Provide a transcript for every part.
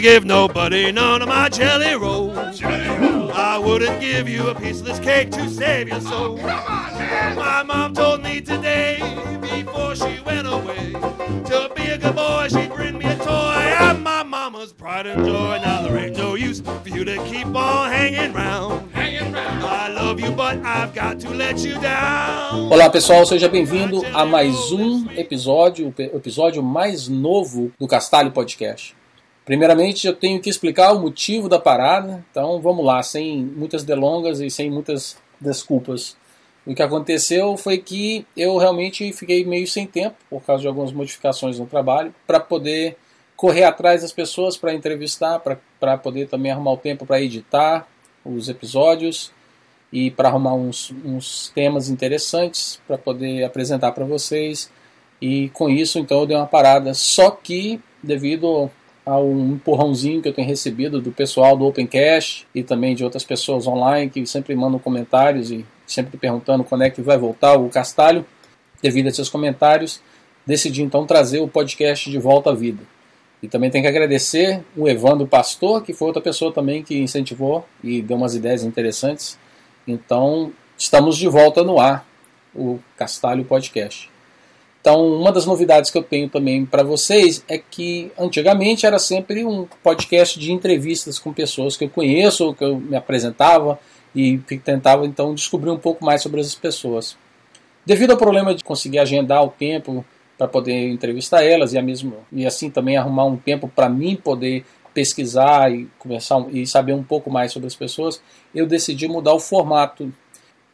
gonna give nobody none of my jelly rolls. I wouldn't give you a piece of this cake to save your soul. My mom told me today, before she went away, to be a good boy, she'd bring me a toy. I'm my mama's pride and joy. Now there ain't no use for you to keep on hanging round. I love you, but I've got to let you down. Olá pessoal, seja bem-vindo a mais um episódio, o episódio mais novo do Castalho Podcast. Primeiramente, eu tenho que explicar o motivo da parada, então vamos lá, sem muitas delongas e sem muitas desculpas. O que aconteceu foi que eu realmente fiquei meio sem tempo, por causa de algumas modificações no trabalho, para poder correr atrás das pessoas para entrevistar, para poder também arrumar o tempo para editar os episódios e para arrumar uns, uns temas interessantes para poder apresentar para vocês. E com isso, então, eu dei uma parada. Só que, devido a um empurrãozinho que eu tenho recebido do pessoal do Opencast e também de outras pessoas online que sempre mandam comentários e sempre perguntando quando é que vai voltar o Castalho, devido a seus comentários, decidi então trazer o podcast de volta à vida. E também tenho que agradecer o Evandro Pastor, que foi outra pessoa também que incentivou e deu umas ideias interessantes. Então, estamos de volta no ar, o Castalho Podcast. Então, uma das novidades que eu tenho também para vocês é que antigamente era sempre um podcast de entrevistas com pessoas que eu conheço, que eu me apresentava e tentava então descobrir um pouco mais sobre essas pessoas. Devido ao problema de conseguir agendar o tempo para poder entrevistar elas e, mesmo, e assim também arrumar um tempo para mim poder pesquisar e conversar e saber um pouco mais sobre as pessoas, eu decidi mudar o formato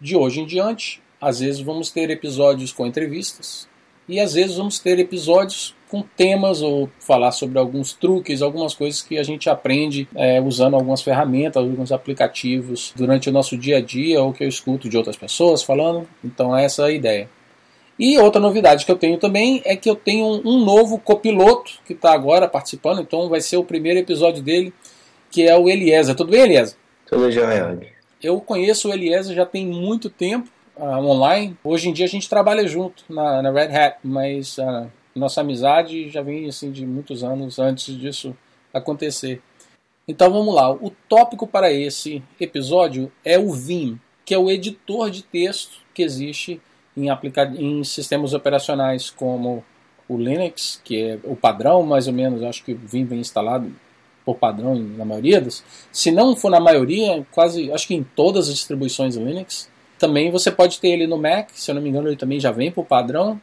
de hoje em diante. Às vezes vamos ter episódios com entrevistas, e às vezes vamos ter episódios com temas ou falar sobre alguns truques, algumas coisas que a gente aprende é, usando algumas ferramentas, alguns aplicativos durante o nosso dia a dia ou que eu escuto de outras pessoas falando. Então essa é a ideia. E outra novidade que eu tenho também é que eu tenho um novo copiloto que está agora participando, então vai ser o primeiro episódio dele, que é o Eliezer. Tudo bem, Eliezer? Tudo jóia. Eu conheço o Eliezer já tem muito tempo, uh, online. Hoje em dia a gente trabalha junto na, na Red Hat, mas uh, nossa amizade já vem assim de muitos anos antes disso acontecer. Então vamos lá. O tópico para esse episódio é o Vim, que é o editor de texto que existe em, em sistemas operacionais como o Linux, que é o padrão, mais ou menos, acho que o Vim vem instalado por padrão na maioria das. Se não for na maioria, quase, acho que em todas as distribuições Linux. Também você pode ter ele no Mac, se eu não me engano, ele também já vem por padrão.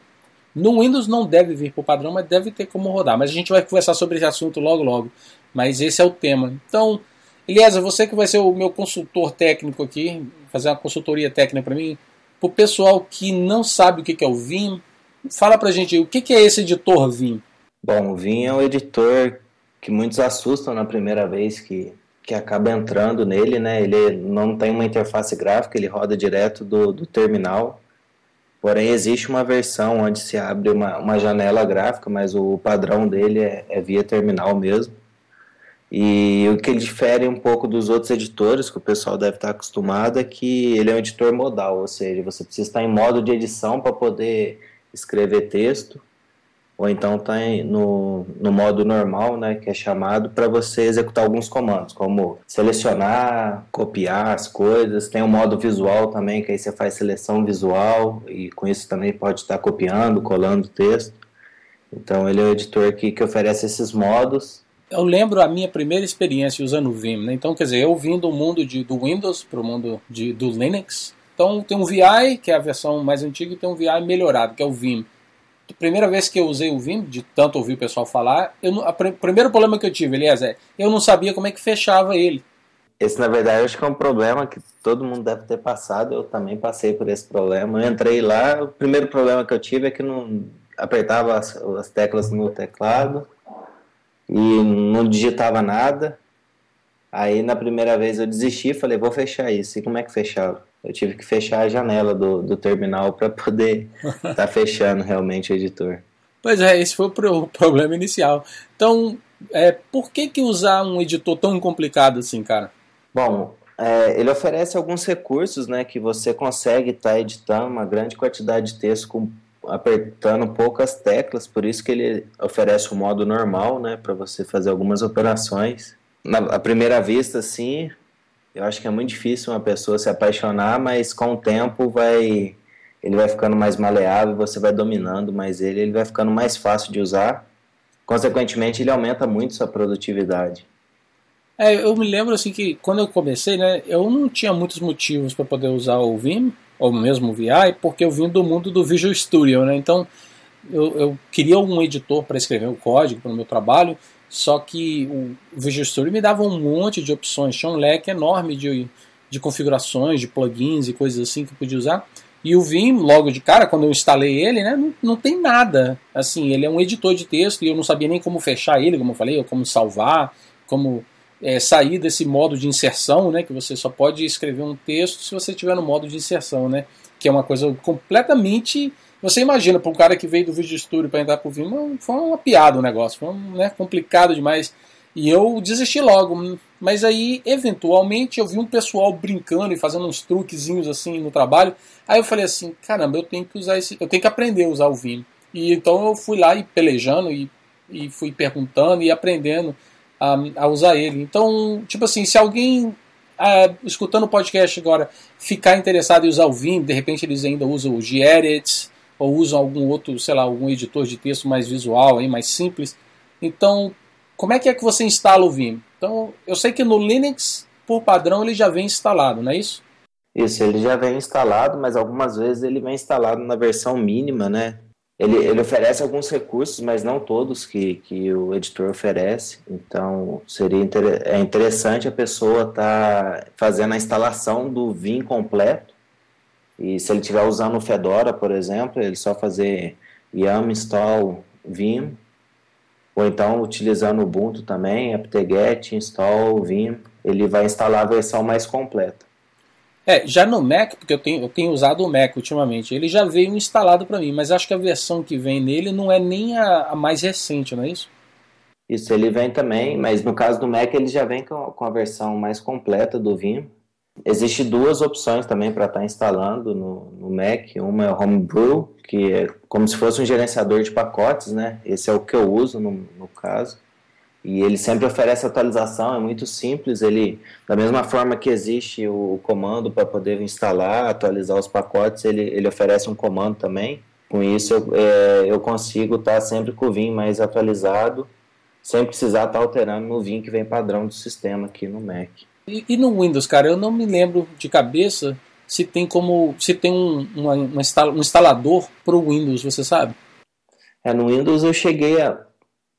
No Windows não deve vir por padrão, mas deve ter como rodar. Mas a gente vai conversar sobre esse assunto logo logo. Mas esse é o tema. Então, Eliezer, você que vai ser o meu consultor técnico aqui, fazer uma consultoria técnica para mim, para o pessoal que não sabe o que é o Vim, fala para a gente o que é esse editor Vim. Bom, o Vim é um editor que muitos assustam na primeira vez que que acaba entrando nele, né? Ele não tem uma interface gráfica, ele roda direto do, do terminal. Porém, existe uma versão onde se abre uma, uma janela gráfica, mas o padrão dele é, é via terminal mesmo. E o que ele difere um pouco dos outros editores, que o pessoal deve estar acostumado, é que ele é um editor modal, ou seja, você precisa estar em modo de edição para poder escrever texto ou então está no, no modo normal, né, que é chamado para você executar alguns comandos, como selecionar, copiar as coisas. Tem o modo visual também, que aí você faz seleção visual e com isso também pode estar copiando, colando texto. Então ele é o editor que, que oferece esses modos. Eu lembro a minha primeira experiência usando o Vim, né? Então, quer dizer, eu vim do mundo de, do Windows para o mundo de, do Linux. Então tem um VI, que é a versão mais antiga, e tem um VI melhorado, que é o Vim primeira vez que eu usei o Vim, de tanto ouvir o pessoal falar, eu, o primeiro problema que eu tive, aliás, é eu não sabia como é que fechava ele. Esse, na verdade, acho que é um problema que todo mundo deve ter passado. Eu também passei por esse problema. Eu entrei lá, o primeiro problema que eu tive é que não apertava as, as teclas no teclado e não digitava nada. Aí, na primeira vez, eu desisti falei, vou fechar isso. E como é que fechava? Eu tive que fechar a janela do, do terminal para poder estar tá fechando realmente o editor. Pois é, esse foi o problema inicial. Então, é, por que, que usar um editor tão complicado assim, cara? Bom, é, ele oferece alguns recursos né, que você consegue estar tá editando uma grande quantidade de texto com apertando poucas teclas, por isso que ele oferece o modo normal, né, para você fazer algumas operações. Na à primeira vista, sim, eu acho que é muito difícil uma pessoa se apaixonar, mas com o tempo vai ele vai ficando mais maleável, você vai dominando mais ele, ele vai ficando mais fácil de usar. Consequentemente, ele aumenta muito sua produtividade. É, eu me lembro assim que quando eu comecei, né, eu não tinha muitos motivos para poder usar o Vim ou mesmo o VI, porque eu vim do mundo do Visual Studio, né? Então eu, eu queria um editor para escrever o código para o meu trabalho, só que o Visual Studio me dava um monte de opções, tinha um leque enorme de, de configurações, de plugins e coisas assim que eu podia usar. E o Vim, logo de cara, quando eu instalei ele, né, não, não tem nada. Assim, ele é um editor de texto e eu não sabia nem como fechar ele, como eu falei, ou como salvar, como é, sair desse modo de inserção, né, que você só pode escrever um texto se você tiver no modo de inserção, né, que é uma coisa completamente. Você imagina para um cara que veio do Visual Studio para entrar para o Vim, foi uma piada o negócio, foi um, né, complicado demais. E eu desisti logo. Mas aí, eventualmente, eu vi um pessoal brincando e fazendo uns truquezinhos assim no trabalho. Aí eu falei assim, caramba, eu tenho que usar esse. Eu tenho que aprender a usar o Vim. E então eu fui lá e pelejando e, e fui perguntando e aprendendo a, a usar ele. Então, tipo assim, se alguém ah, escutando o podcast agora ficar interessado em usar o Vim, de repente eles ainda usam o Gedit ou usam algum outro, sei lá, algum editor de texto mais visual, aí, mais simples. Então, como é que é que você instala o Vim? Então, eu sei que no Linux, por padrão, ele já vem instalado, não é isso? Isso, ele já vem instalado, mas algumas vezes ele vem instalado na versão mínima, né? Ele, ele oferece alguns recursos, mas não todos que, que o editor oferece. Então, seria inter, é interessante a pessoa estar tá fazendo a instalação do Vim completo. E se ele estiver usando o Fedora, por exemplo, ele só fazer yum install vim, ou então utilizando o Ubuntu também, apt-get install vim, ele vai instalar a versão mais completa. É, já no Mac, porque eu tenho, eu tenho usado o Mac ultimamente, ele já veio instalado para mim, mas acho que a versão que vem nele não é nem a, a, mais recente, não é isso? Isso, ele vem também, mas no caso do Mac ele já vem com, com a versão mais completa do Vim. Existem duas opções também para estar tá instalando no, no, Mac. Uma é o Homebrew, que é como se fosse um gerenciador de pacotes, né? Esse é o que eu uso no, no caso. E ele sempre oferece atualização, é muito simples. Ele, da mesma forma que existe o comando para poder instalar, atualizar os pacotes, ele, ele oferece um comando também. Com isso, eu, é, eu consigo estar tá sempre com o Vim mais atualizado, sem precisar estar tá alterando no Vim que vem padrão do sistema aqui no Mac. E, e no Windows, cara, eu não me lembro de cabeça se tem como se tem um, uma, uma instala, um instalador para o Windows, você sabe? É, no Windows eu cheguei a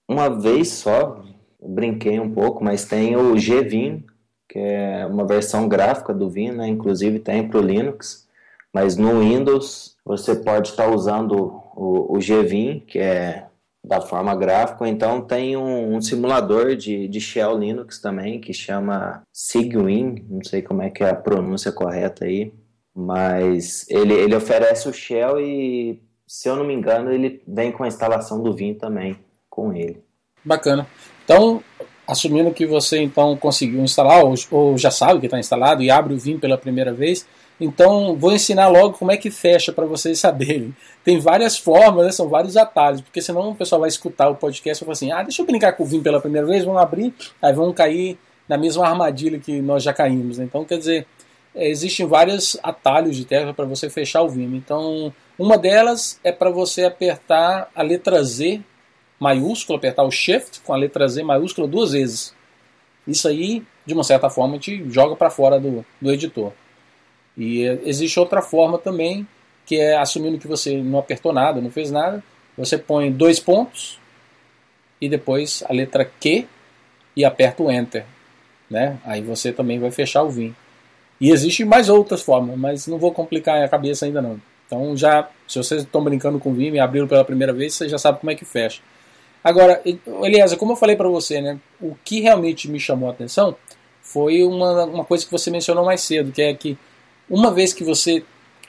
uma vez só, brinquei um pouco, mas tem o GVim, que é uma versão gráfica do Vim, né? inclusive tem para o Linux, mas no Windows você pode estar usando o, o GVim, que é da forma gráfica, então tem um, um, simulador de, de Shell Linux também, que chama Sigwin, não sei como é que é a pronúncia correta aí, mas ele, ele oferece o Shell e, se eu não me engano, ele vem com a instalação do Vim também com ele. Bacana. Então, assumindo que você então conseguiu instalar ou, ou já sabe que está instalado e abre o Vim pela primeira vez, então vou ensinar logo como é que fecha para vocês saberem. Tem várias formas, né, são vários atalhos, porque senão o pessoal vai escutar o podcast e falar assim: ah, deixa eu brincar com o Vim pela primeira vez, vamos abrir, aí vão cair na mesma armadilha que nós já caímos. Né? Então, quer dizer, é, existem vários atalhos de tecla para você fechar o Vim. Então, uma delas é para você apertar a letra Z maiúsculo, apertar o Shift com a letra Z maiúscula duas vezes. Isso aí, de uma certa forma, te joga para fora do, do editor. E existe outra forma também, que é assumindo que você não apertou nada, não fez nada, você põe dois pontos e depois a letra Q e aperta o Enter. Né? Aí você também vai fechar o Vim. E existem mais outras formas, mas não vou complicar a cabeça ainda não. Então já, se vocês estão brincando com o Vim e abriram pela primeira vez, você já sabe como é que fecha. Agora, Eliasa, como eu falei para você, né, o que realmente me chamou a atenção foi uma, uma coisa que você mencionou mais cedo, que é que uma vez que você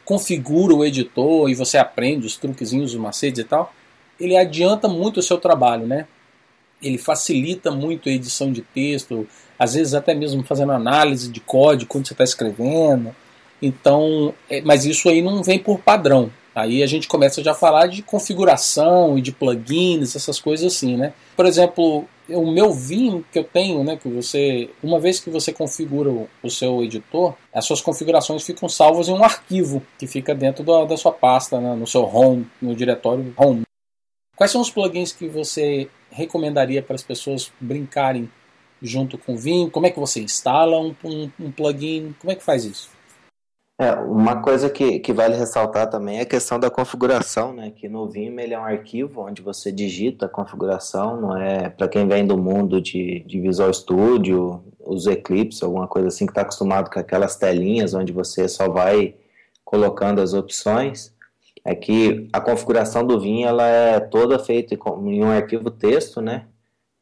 configura o editor e você aprende os truquezinhos, os macetes e tal, ele adianta muito o seu trabalho, né? Ele facilita muito a edição de texto, às vezes até mesmo fazendo análise de código quando você está escrevendo. Então, é, mas isso aí não vem por padrão. Aí a gente começa já a falar de configuração e de plugins, essas coisas assim, né? Por exemplo, o meu Vim que eu tenho, né, que você, uma vez que você configura o, seu editor, as suas configurações ficam salvas em um arquivo que fica dentro da, da sua pasta, né, no seu home, no diretório home. Quais são os plugins que você recomendaria para as pessoas brincarem junto com o Vim? Como é que você instala um, um, um plugin? Como é que faz isso? É, uma coisa que, que vale ressaltar também é a questão da configuração, né? Que no Vim ele é um arquivo onde você digita a configuração, não é para quem vem do mundo de, de Visual Studio, os Eclipse, alguma coisa assim que está acostumado com aquelas telinhas onde você só vai colocando as opções. É que a configuração do Vim ela é toda feita em um arquivo texto, né?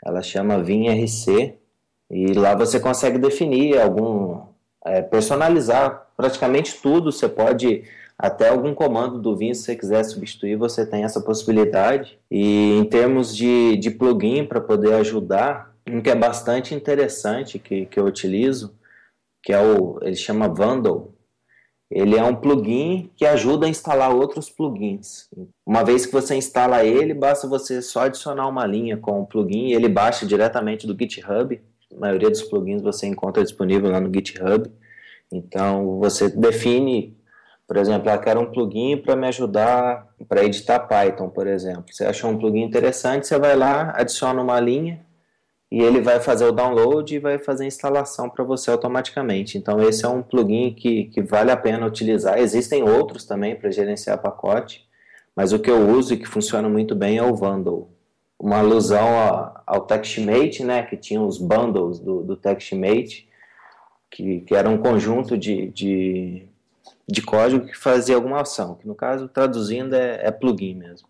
Ela chama Vim RC e lá você consegue definir algum é, personalizar praticamente tudo. Você pode até algum comando do Vim, se você quiser substituir, você tem essa possibilidade. E em termos de, de plugin para poder ajudar, um que é bastante interessante que, que eu utilizo, que é o ele chama Vandal. Ele é um plugin que ajuda a instalar outros plugins. Uma vez que você instala ele, basta você só adicionar uma linha com o plugin e ele baixa diretamente do GitHub a maioria dos plugins você encontra disponível lá no GitHub. Então você define, por exemplo, eu quero um plugin para me ajudar para editar Python, por exemplo. Você achou um plugin interessante, você vai lá, adiciona uma linha e ele vai fazer o download e vai fazer a instalação para você automaticamente. Então esse é um plugin que, que vale a pena utilizar. Existem outros também para gerenciar pacote, mas o que eu uso e que funciona muito bem é o Vandal uma alusão ao, ao TextMate, né, que tinha os bundles do, do TextMate, que, que era um conjunto de, de, de código que fazia alguma ação, que no caso, traduzindo, é, é plugin mesmo.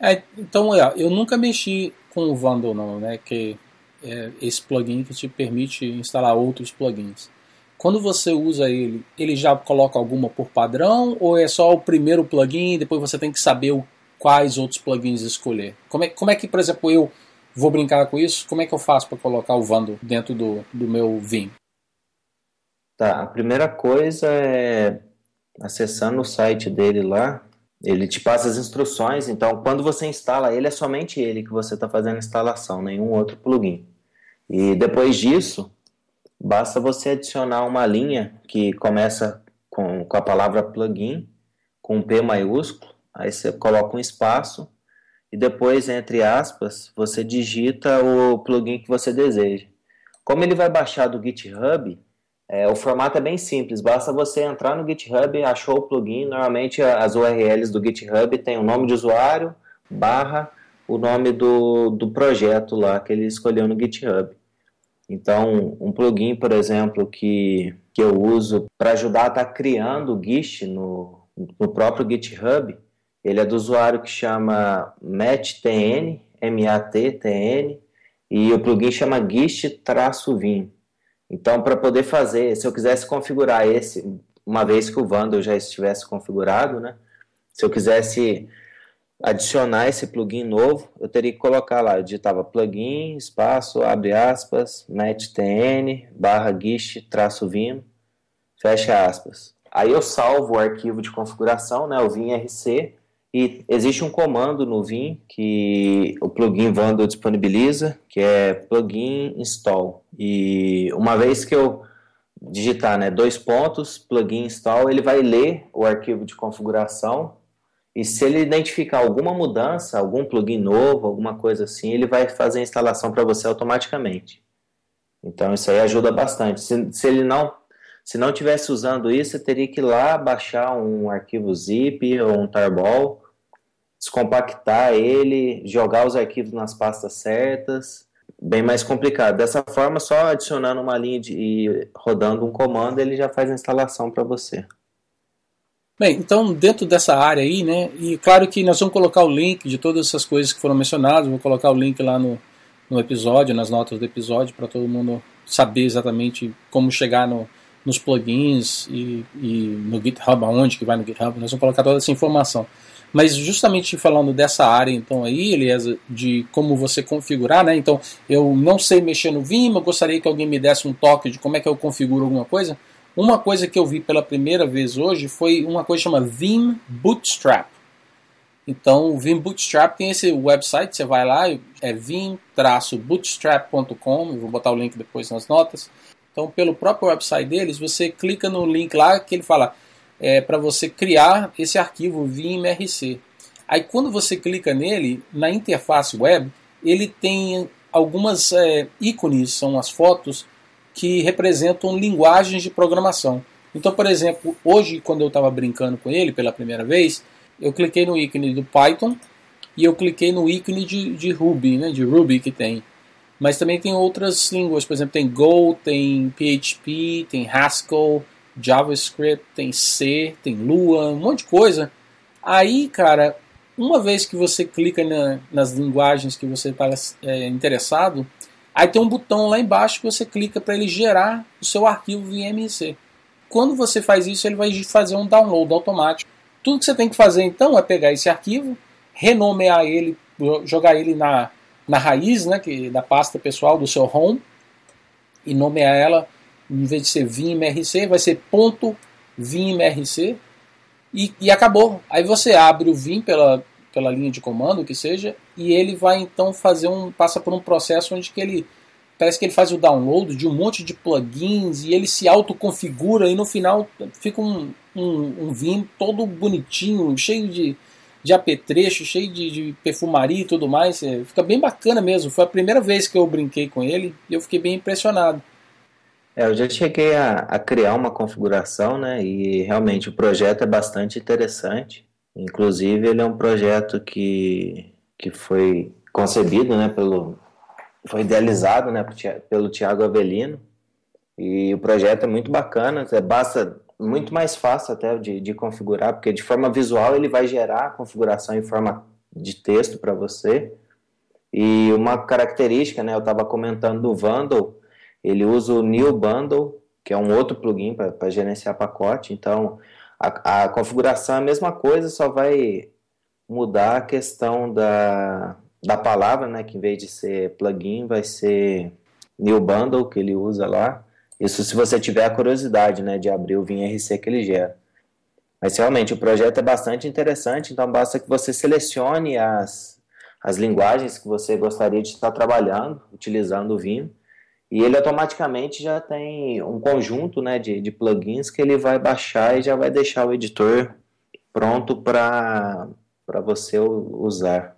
É, então, é, eu nunca mexi com o Vandal, não, né, que é esse plugin que te permite instalar outros plugins. Quando você usa ele, ele já coloca alguma por padrão ou é só o primeiro plugin e depois você tem que saber o quais outros plugins escolher. Como é, como é que, por exemplo, eu vou brincar com isso? Como é que eu faço para colocar o Vando dentro do, do meu Vim? Tá, a primeira coisa é acessando o site dele lá, ele te passa as instruções, então quando você instala ele, é somente ele que você está fazendo a instalação, nenhum outro plugin. E depois disso, basta você adicionar uma linha que começa com, com a palavra plugin, com P maiúsculo, Aí você coloca um espaço e depois, entre aspas, você digita o plugin que você deseja. Como ele vai baixar do GitHub, é, o formato é bem simples, basta você entrar no GitHub, achou o plugin, normalmente as URLs do GitHub tem o nome de usuário, barra, o nome do, do projeto lá que ele escolheu no GitHub. Então, um plugin, por exemplo, que, que eu uso para ajudar a estar tá criando o Git no, no próprio GitHub, ele é do usuário que chama MatTN, M-A-T-T-N, e o plugin chama Gist-Vim. Então, para poder fazer, se eu quisesse configurar esse, uma vez que o Vandal já estivesse configurado, né? Se eu quisesse adicionar esse plugin novo, eu teria que colocar lá, eu digitava plugin, espaço, abre aspas, mattn, barra gist, traço vim, fecha aspas. Aí eu salvo o arquivo de configuração, né, o vim.rc, e existe um comando no Vim que o plugin Vandal disponibiliza, que é plugin install. E uma vez que eu digitar né, dois pontos, plugin install, ele vai ler o arquivo de configuração e se ele identificar alguma mudança, algum plugin novo, alguma coisa assim, ele vai fazer a instalação para você automaticamente. Então isso aí ajuda bastante. Se, se ele não se não tivesse usando isso, você teria que ir lá baixar um arquivo zip ou um tarball descompactar ele, jogar os arquivos nas pastas certas, bem mais complicado. Dessa forma, só adicionando uma linha de, e rodando um comando, ele já faz a instalação para você. Bem, então dentro dessa área aí, né, e claro que nós vamos colocar o link de todas essas coisas que foram mencionadas, vou colocar o link lá no, no episódio, nas notas do episódio, para todo mundo saber exatamente como chegar no, nos plugins e, e, no GitHub, aonde que vai no GitHub, nós vamos colocar toda essa informação. Mas justamente falando dessa área, então, aí, Elias, de como você configurar, né? Então, eu não sei mexer no Vim, eu gostaria que alguém me desse um toque de como é que eu configuro alguma coisa. Uma coisa que eu vi pela primeira vez hoje foi uma coisa chamada Vim Bootstrap. Então, o Vim Bootstrap tem esse website, você vai lá, é vim-bootstrap.com, vou botar o link depois nas notas. Então, pelo próprio website deles, você clica no link lá que ele fala é, para você criar esse arquivo VimRC. Aí, quando você clica nele, na interface web, ele tem algumas é, ícones, são as fotos, que representam linguagens de programação. Então, por exemplo, hoje, quando eu estava brincando com ele pela primeira vez, eu cliquei no ícone do Python e eu cliquei no ícone de, de Ruby, né, de Ruby que tem. Mas também tem outras línguas, por exemplo, tem Go, tem PHP, tem Haskell, JavaScript, tem C, tem Lua, um monte de coisa. Aí, cara, uma vez que você clica na, nas linguagens que você está é, interessado, aí tem um botão lá embaixo que você clica para ele gerar o seu arquivo VMC. Quando você faz isso, ele vai fazer um download automático. Tudo que você tem que fazer então é pegar esse arquivo, renomear ele, jogar ele na, na raiz né, que, da pasta pessoal do seu home e nomear ela, em vez de ser vimrc, vai ser ponto vimrc e, e acabou. Aí você abre o Vim pela, pela linha de comando, que seja, e ele vai então fazer um. passa por um processo onde que ele. Parece que ele faz o download de um monte de plugins e ele se autoconfigura e no final fica um, um, um Vim todo bonitinho, cheio de, de apetrecho, cheio de, de, perfumaria e tudo mais. É, fica bem bacana mesmo. Foi a primeira vez que eu brinquei com ele e eu fiquei bem impressionado. É, eu já cheguei a, a, criar uma configuração, né? E realmente o projeto é bastante interessante. Inclusive, ele é um projeto que, que foi concebido, né? Pelo, foi idealizado, né? Pelo Tiago Avelino. E o projeto é muito bacana. É, basta muito mais fácil até de, de configurar, porque de forma visual ele vai gerar a configuração em forma de texto para você. E uma característica, né? Eu estava comentando do Vandal ele usa o New Bundle, que é um outro plugin para gerenciar pacote. Então, a, a, configuração é a mesma coisa, só vai mudar a questão da, da palavra, né? Que em vez de ser plugin, vai ser New Bundle, que ele usa lá. Isso se você tiver a curiosidade, né? De abrir o VimRC que ele gera. Mas realmente o projeto é bastante interessante, então basta que você selecione as, as linguagens que você gostaria de estar trabalhando, utilizando o Vim e ele automaticamente já tem um conjunto né, de, de plugins que ele vai baixar e já vai deixar o editor pronto para você usar.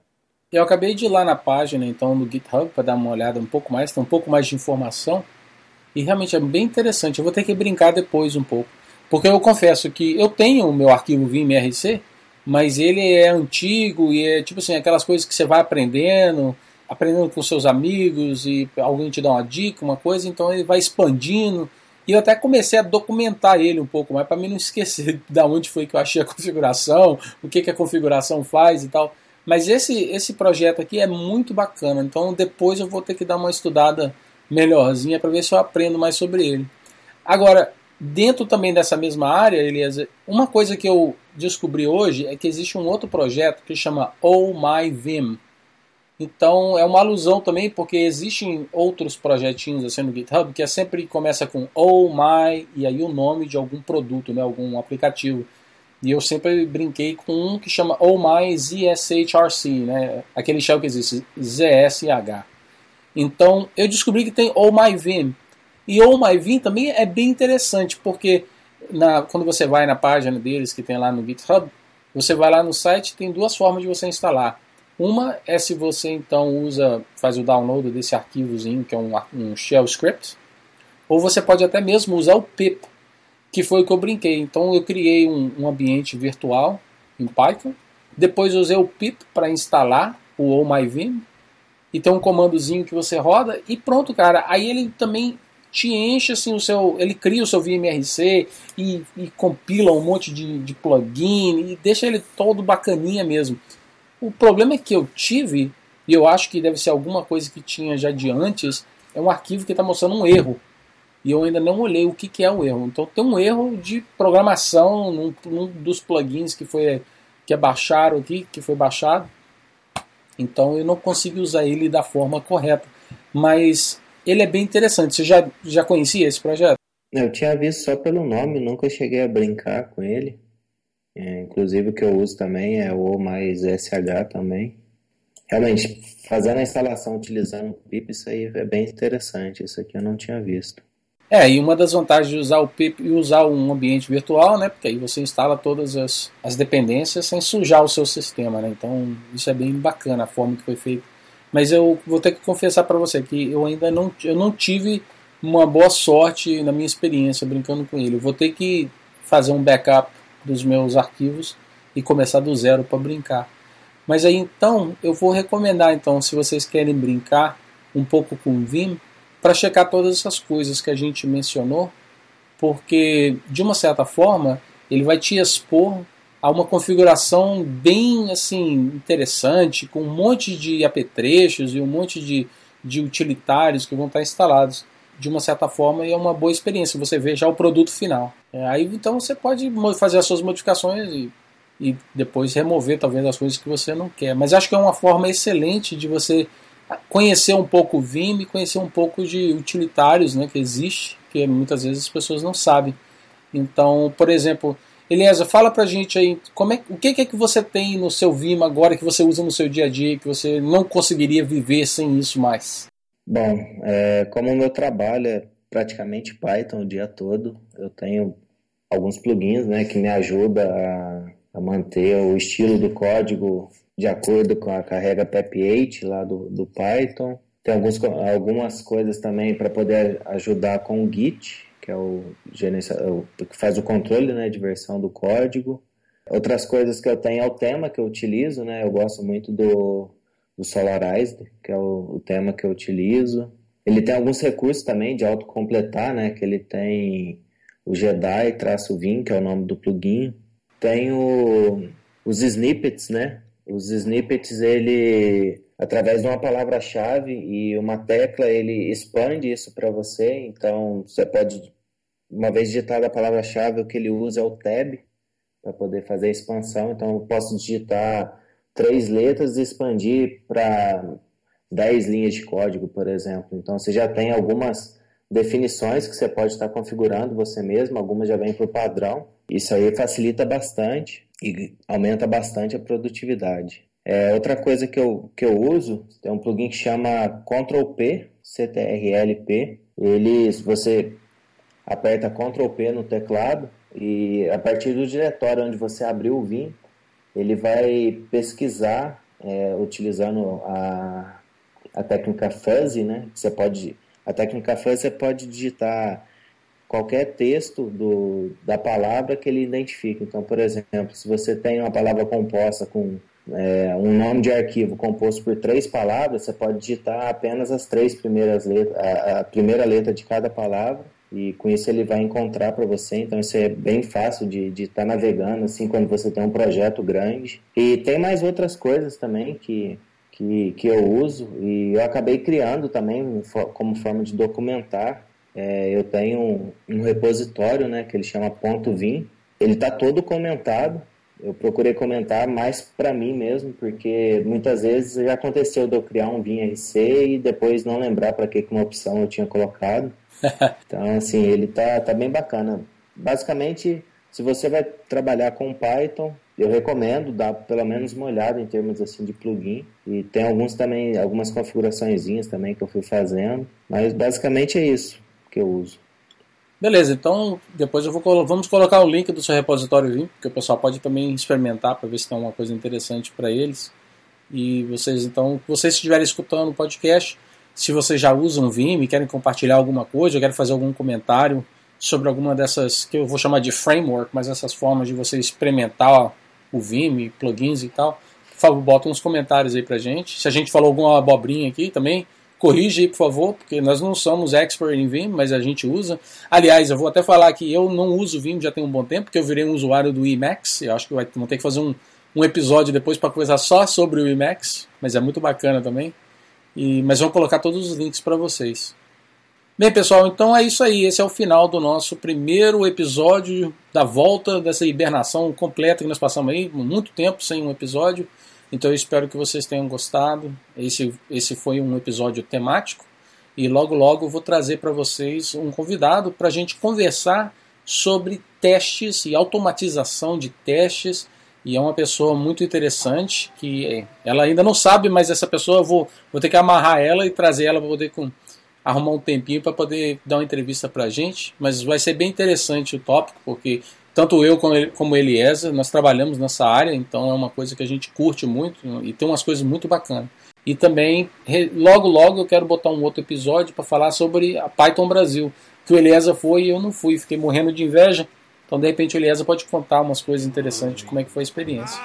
Eu acabei de ir lá na página então do GitHub para dar uma olhada um pouco mais, tem um pouco mais de informação e realmente é bem interessante. Eu vou ter que brincar depois um pouco, porque eu confesso que eu tenho o meu arquivo VimRC, mas ele é antigo e é tipo assim aquelas coisas que você vai aprendendo aprendendo com seus amigos e alguém te dá uma dica, uma coisa, então ele vai expandindo. E eu até comecei a documentar ele um pouco mais para mim não esquecer da onde foi que eu achei a configuração, o que, que a configuração faz e tal. Mas esse, esse projeto aqui é muito bacana, então depois eu vou ter que dar uma estudada melhorzinha para ver se eu aprendo mais sobre ele. Agora, dentro também dessa mesma área, Eliezer, uma coisa que eu descobri hoje é que existe um outro projeto que chama Oh My Vim. Então é uma alusão também, porque existem outros projetinhos assim no GitHub que é sempre começa com oh my e aí o nome de algum produto, né, algum aplicativo. E eu sempre brinquei com um que chama oh my ZSHRC, né, aquele shell que existe, ZSH. Então eu descobri que tem oh my Vim. E oh my Vim também é bem interessante, porque na, quando você vai na página deles que tem lá no GitHub, você vai lá no site, tem duas formas de você instalar uma é se você então usa, faz o download desse arquivozinho que é um, um shell script, ou você pode até mesmo usar o pip, que foi o que eu brinquei. Então eu criei um, um ambiente virtual em Python, depois usei o pip para instalar o OhMyVim, e tem um comandozinho que você roda e pronto, cara. Aí ele também te enche assim o seu, ele cria o seu VMRC e, e compila um monte de, de plugin e deixa ele todo bacaninha mesmo. O problema que eu tive, e eu acho que deve ser alguma coisa que tinha já de antes, é um arquivo que está mostrando um erro. E eu ainda não olhei o que, que é o erro. Então tem um erro de programação num, num dos plugins que foi que é baixaram aqui, que foi baixado. Então eu não consigo usar ele da forma correta. Mas ele é bem interessante. Você já, já conhecia esse projeto? Eu tinha visto só pelo nome, nunca cheguei a brincar com ele. É, inclusive o que eu uso também é o mais SH também. Realmente, fazendo a instalação utilizando o PIP, isso aí é bem interessante. Isso aqui eu não tinha visto. É, e uma das vantagens de usar o PIP e usar um ambiente virtual, né? Porque aí você instala todas as, as dependências sem sujar o seu sistema, né? Então isso é bem bacana a forma que foi feito. Mas eu vou ter que confessar para você que eu ainda não, eu não tive uma boa sorte na minha experiência brincando com ele. Eu vou ter que fazer um backup dos meus arquivos e começar do zero para brincar. Mas aí então eu vou recomendar então se vocês querem brincar um pouco com o Vim, para checar todas essas coisas que a gente mencionou, porque de uma certa forma ele vai te expor a uma configuração bem assim interessante, com um monte de apetrechos e um monte de, de utilitários que vão estar instalados de uma certa forma e é uma boa experiência. Você vê já o produto final. É, aí então você pode fazer as suas modificações e, e depois remover talvez as coisas que você não quer. Mas acho que é uma forma excelente de você conhecer um pouco o Vim e conhecer um pouco de utilitários né, que existe, que muitas vezes as pessoas não sabem. Então, por exemplo, Eliasa, fala pra gente aí, como é, o que é que você tem no seu Vim agora que você usa no seu dia a dia que você não conseguiria viver sem isso mais? Bom, é, como o meu trabalho é praticamente Python o dia todo, eu tenho alguns plugins né, que me ajudam a, a manter o estilo do código de acordo com a carrega PEP8 lá do, do Python. Tem alguns, algumas coisas também para poder ajudar com o Git, que é o, que faz o controle né, de versão do código. Outras coisas que eu tenho é o tema que eu utilizo, né? Eu gosto muito do, do Solarized, que é o, o tema que eu utilizo. Ele tem alguns recursos também de autocompletar, né? Que ele tem o Jedi-Vim, que é o nome do plugin. Tem o, os snippets, né? Os snippets, ele, através de uma palavra-chave e uma tecla, ele expande isso para você. Então, você pode, uma vez digitada a palavra-chave, o que ele usa é o tab para poder fazer a expansão. Então, eu posso digitar três letras e expandir para 10 linhas de código, por exemplo. Então, você já tem algumas definições que você pode estar configurando você mesmo, algumas já vêm por padrão. Isso aí facilita bastante e aumenta bastante a produtividade. É, outra coisa que eu, que eu uso, tem um plugin que chama Ctrl P, CTRL-P. Ele, você aperta Ctrl P no teclado e a partir do diretório onde você abriu o Vim, ele vai pesquisar é, utilizando a, a técnica fuzzy, né? Você pode, a técnica fuzzy pode digitar qualquer texto do, da palavra que ele identifica. Então, por exemplo, se você tem uma palavra composta com é, um nome de arquivo composto por três palavras, você pode digitar apenas as três primeiras letras, a, a primeira letra de cada palavra, e com isso ele vai encontrar para você. Então, isso é bem fácil de estar tá navegando, assim, quando você tem um projeto grande. E tem mais outras coisas também que, que, que eu uso, e eu acabei criando também como forma de documentar é, eu tenho um, um, repositório, né, que ele chama ponto .vim. Ele está todo comentado. Eu procurei comentar mais para mim mesmo, porque muitas vezes já aconteceu de eu criar um vim RC e depois não lembrar para que uma opção eu tinha colocado. Então, assim, ele tá, tá bem bacana. Basicamente, se você vai trabalhar com Python, eu recomendo dar pelo menos uma olhada em termos assim de plugin. E tem alguns também, algumas configurações também que eu fui fazendo. Mas basicamente é isso que eu uso. Beleza, então depois eu vou vamos colocar o link do seu repositório Vim, porque o pessoal pode também experimentar para ver se tem alguma coisa interessante para eles. E vocês então, vocês estiverem escutando o podcast, se vocês já usam Vim e querem compartilhar alguma coisa, ou querem fazer algum comentário sobre alguma dessas que eu vou chamar de framework, mas essas formas de você experimentar o Vim, plugins e tal, por favor, bota uns comentários aí pra gente. Se a gente falou alguma abobrinha aqui também, Corrige aí, por favor, porque nós não somos expert em Vim, mas a gente usa. Aliás, eu vou até falar que eu não uso Vim já tem um bom tempo, porque eu virei um usuário do Emacs. Eu acho que vai, vamos ter que fazer um, um episódio depois para conversar só sobre o Emacs, mas é muito bacana também. E, mas vamos colocar todos os links para vocês. Bem, pessoal, então é isso aí. Esse é o final do nosso primeiro episódio da volta dessa hibernação completa que nós passamos aí, muito tempo sem um episódio. Então eu espero que vocês tenham gostado. Esse, esse foi um episódio temático. e logo logo vou trazer para vocês um convidado para a gente conversar sobre testes e automatização de testes. E é uma pessoa muito interessante que ela ainda não sabe, mas essa pessoa eu vou, vou ter que amarrar ela e trazer ela para poder com, arrumar um tempinho para poder dar uma entrevista para a gente. Mas vai ser bem interessante o tópico, porque tanto eu como, ele, Eliezer, nós trabalhamos nessa área, então é uma coisa que a gente curte muito e tem umas coisas muito bacanas. E também, logo logo, eu quero botar um outro episódio para falar sobre a Python Brasil, que o Eliezer foi e eu não fui, fiquei morrendo de inveja. Então, de repente, o Eliezer pode contar umas coisas interessantes como é que foi a experiência.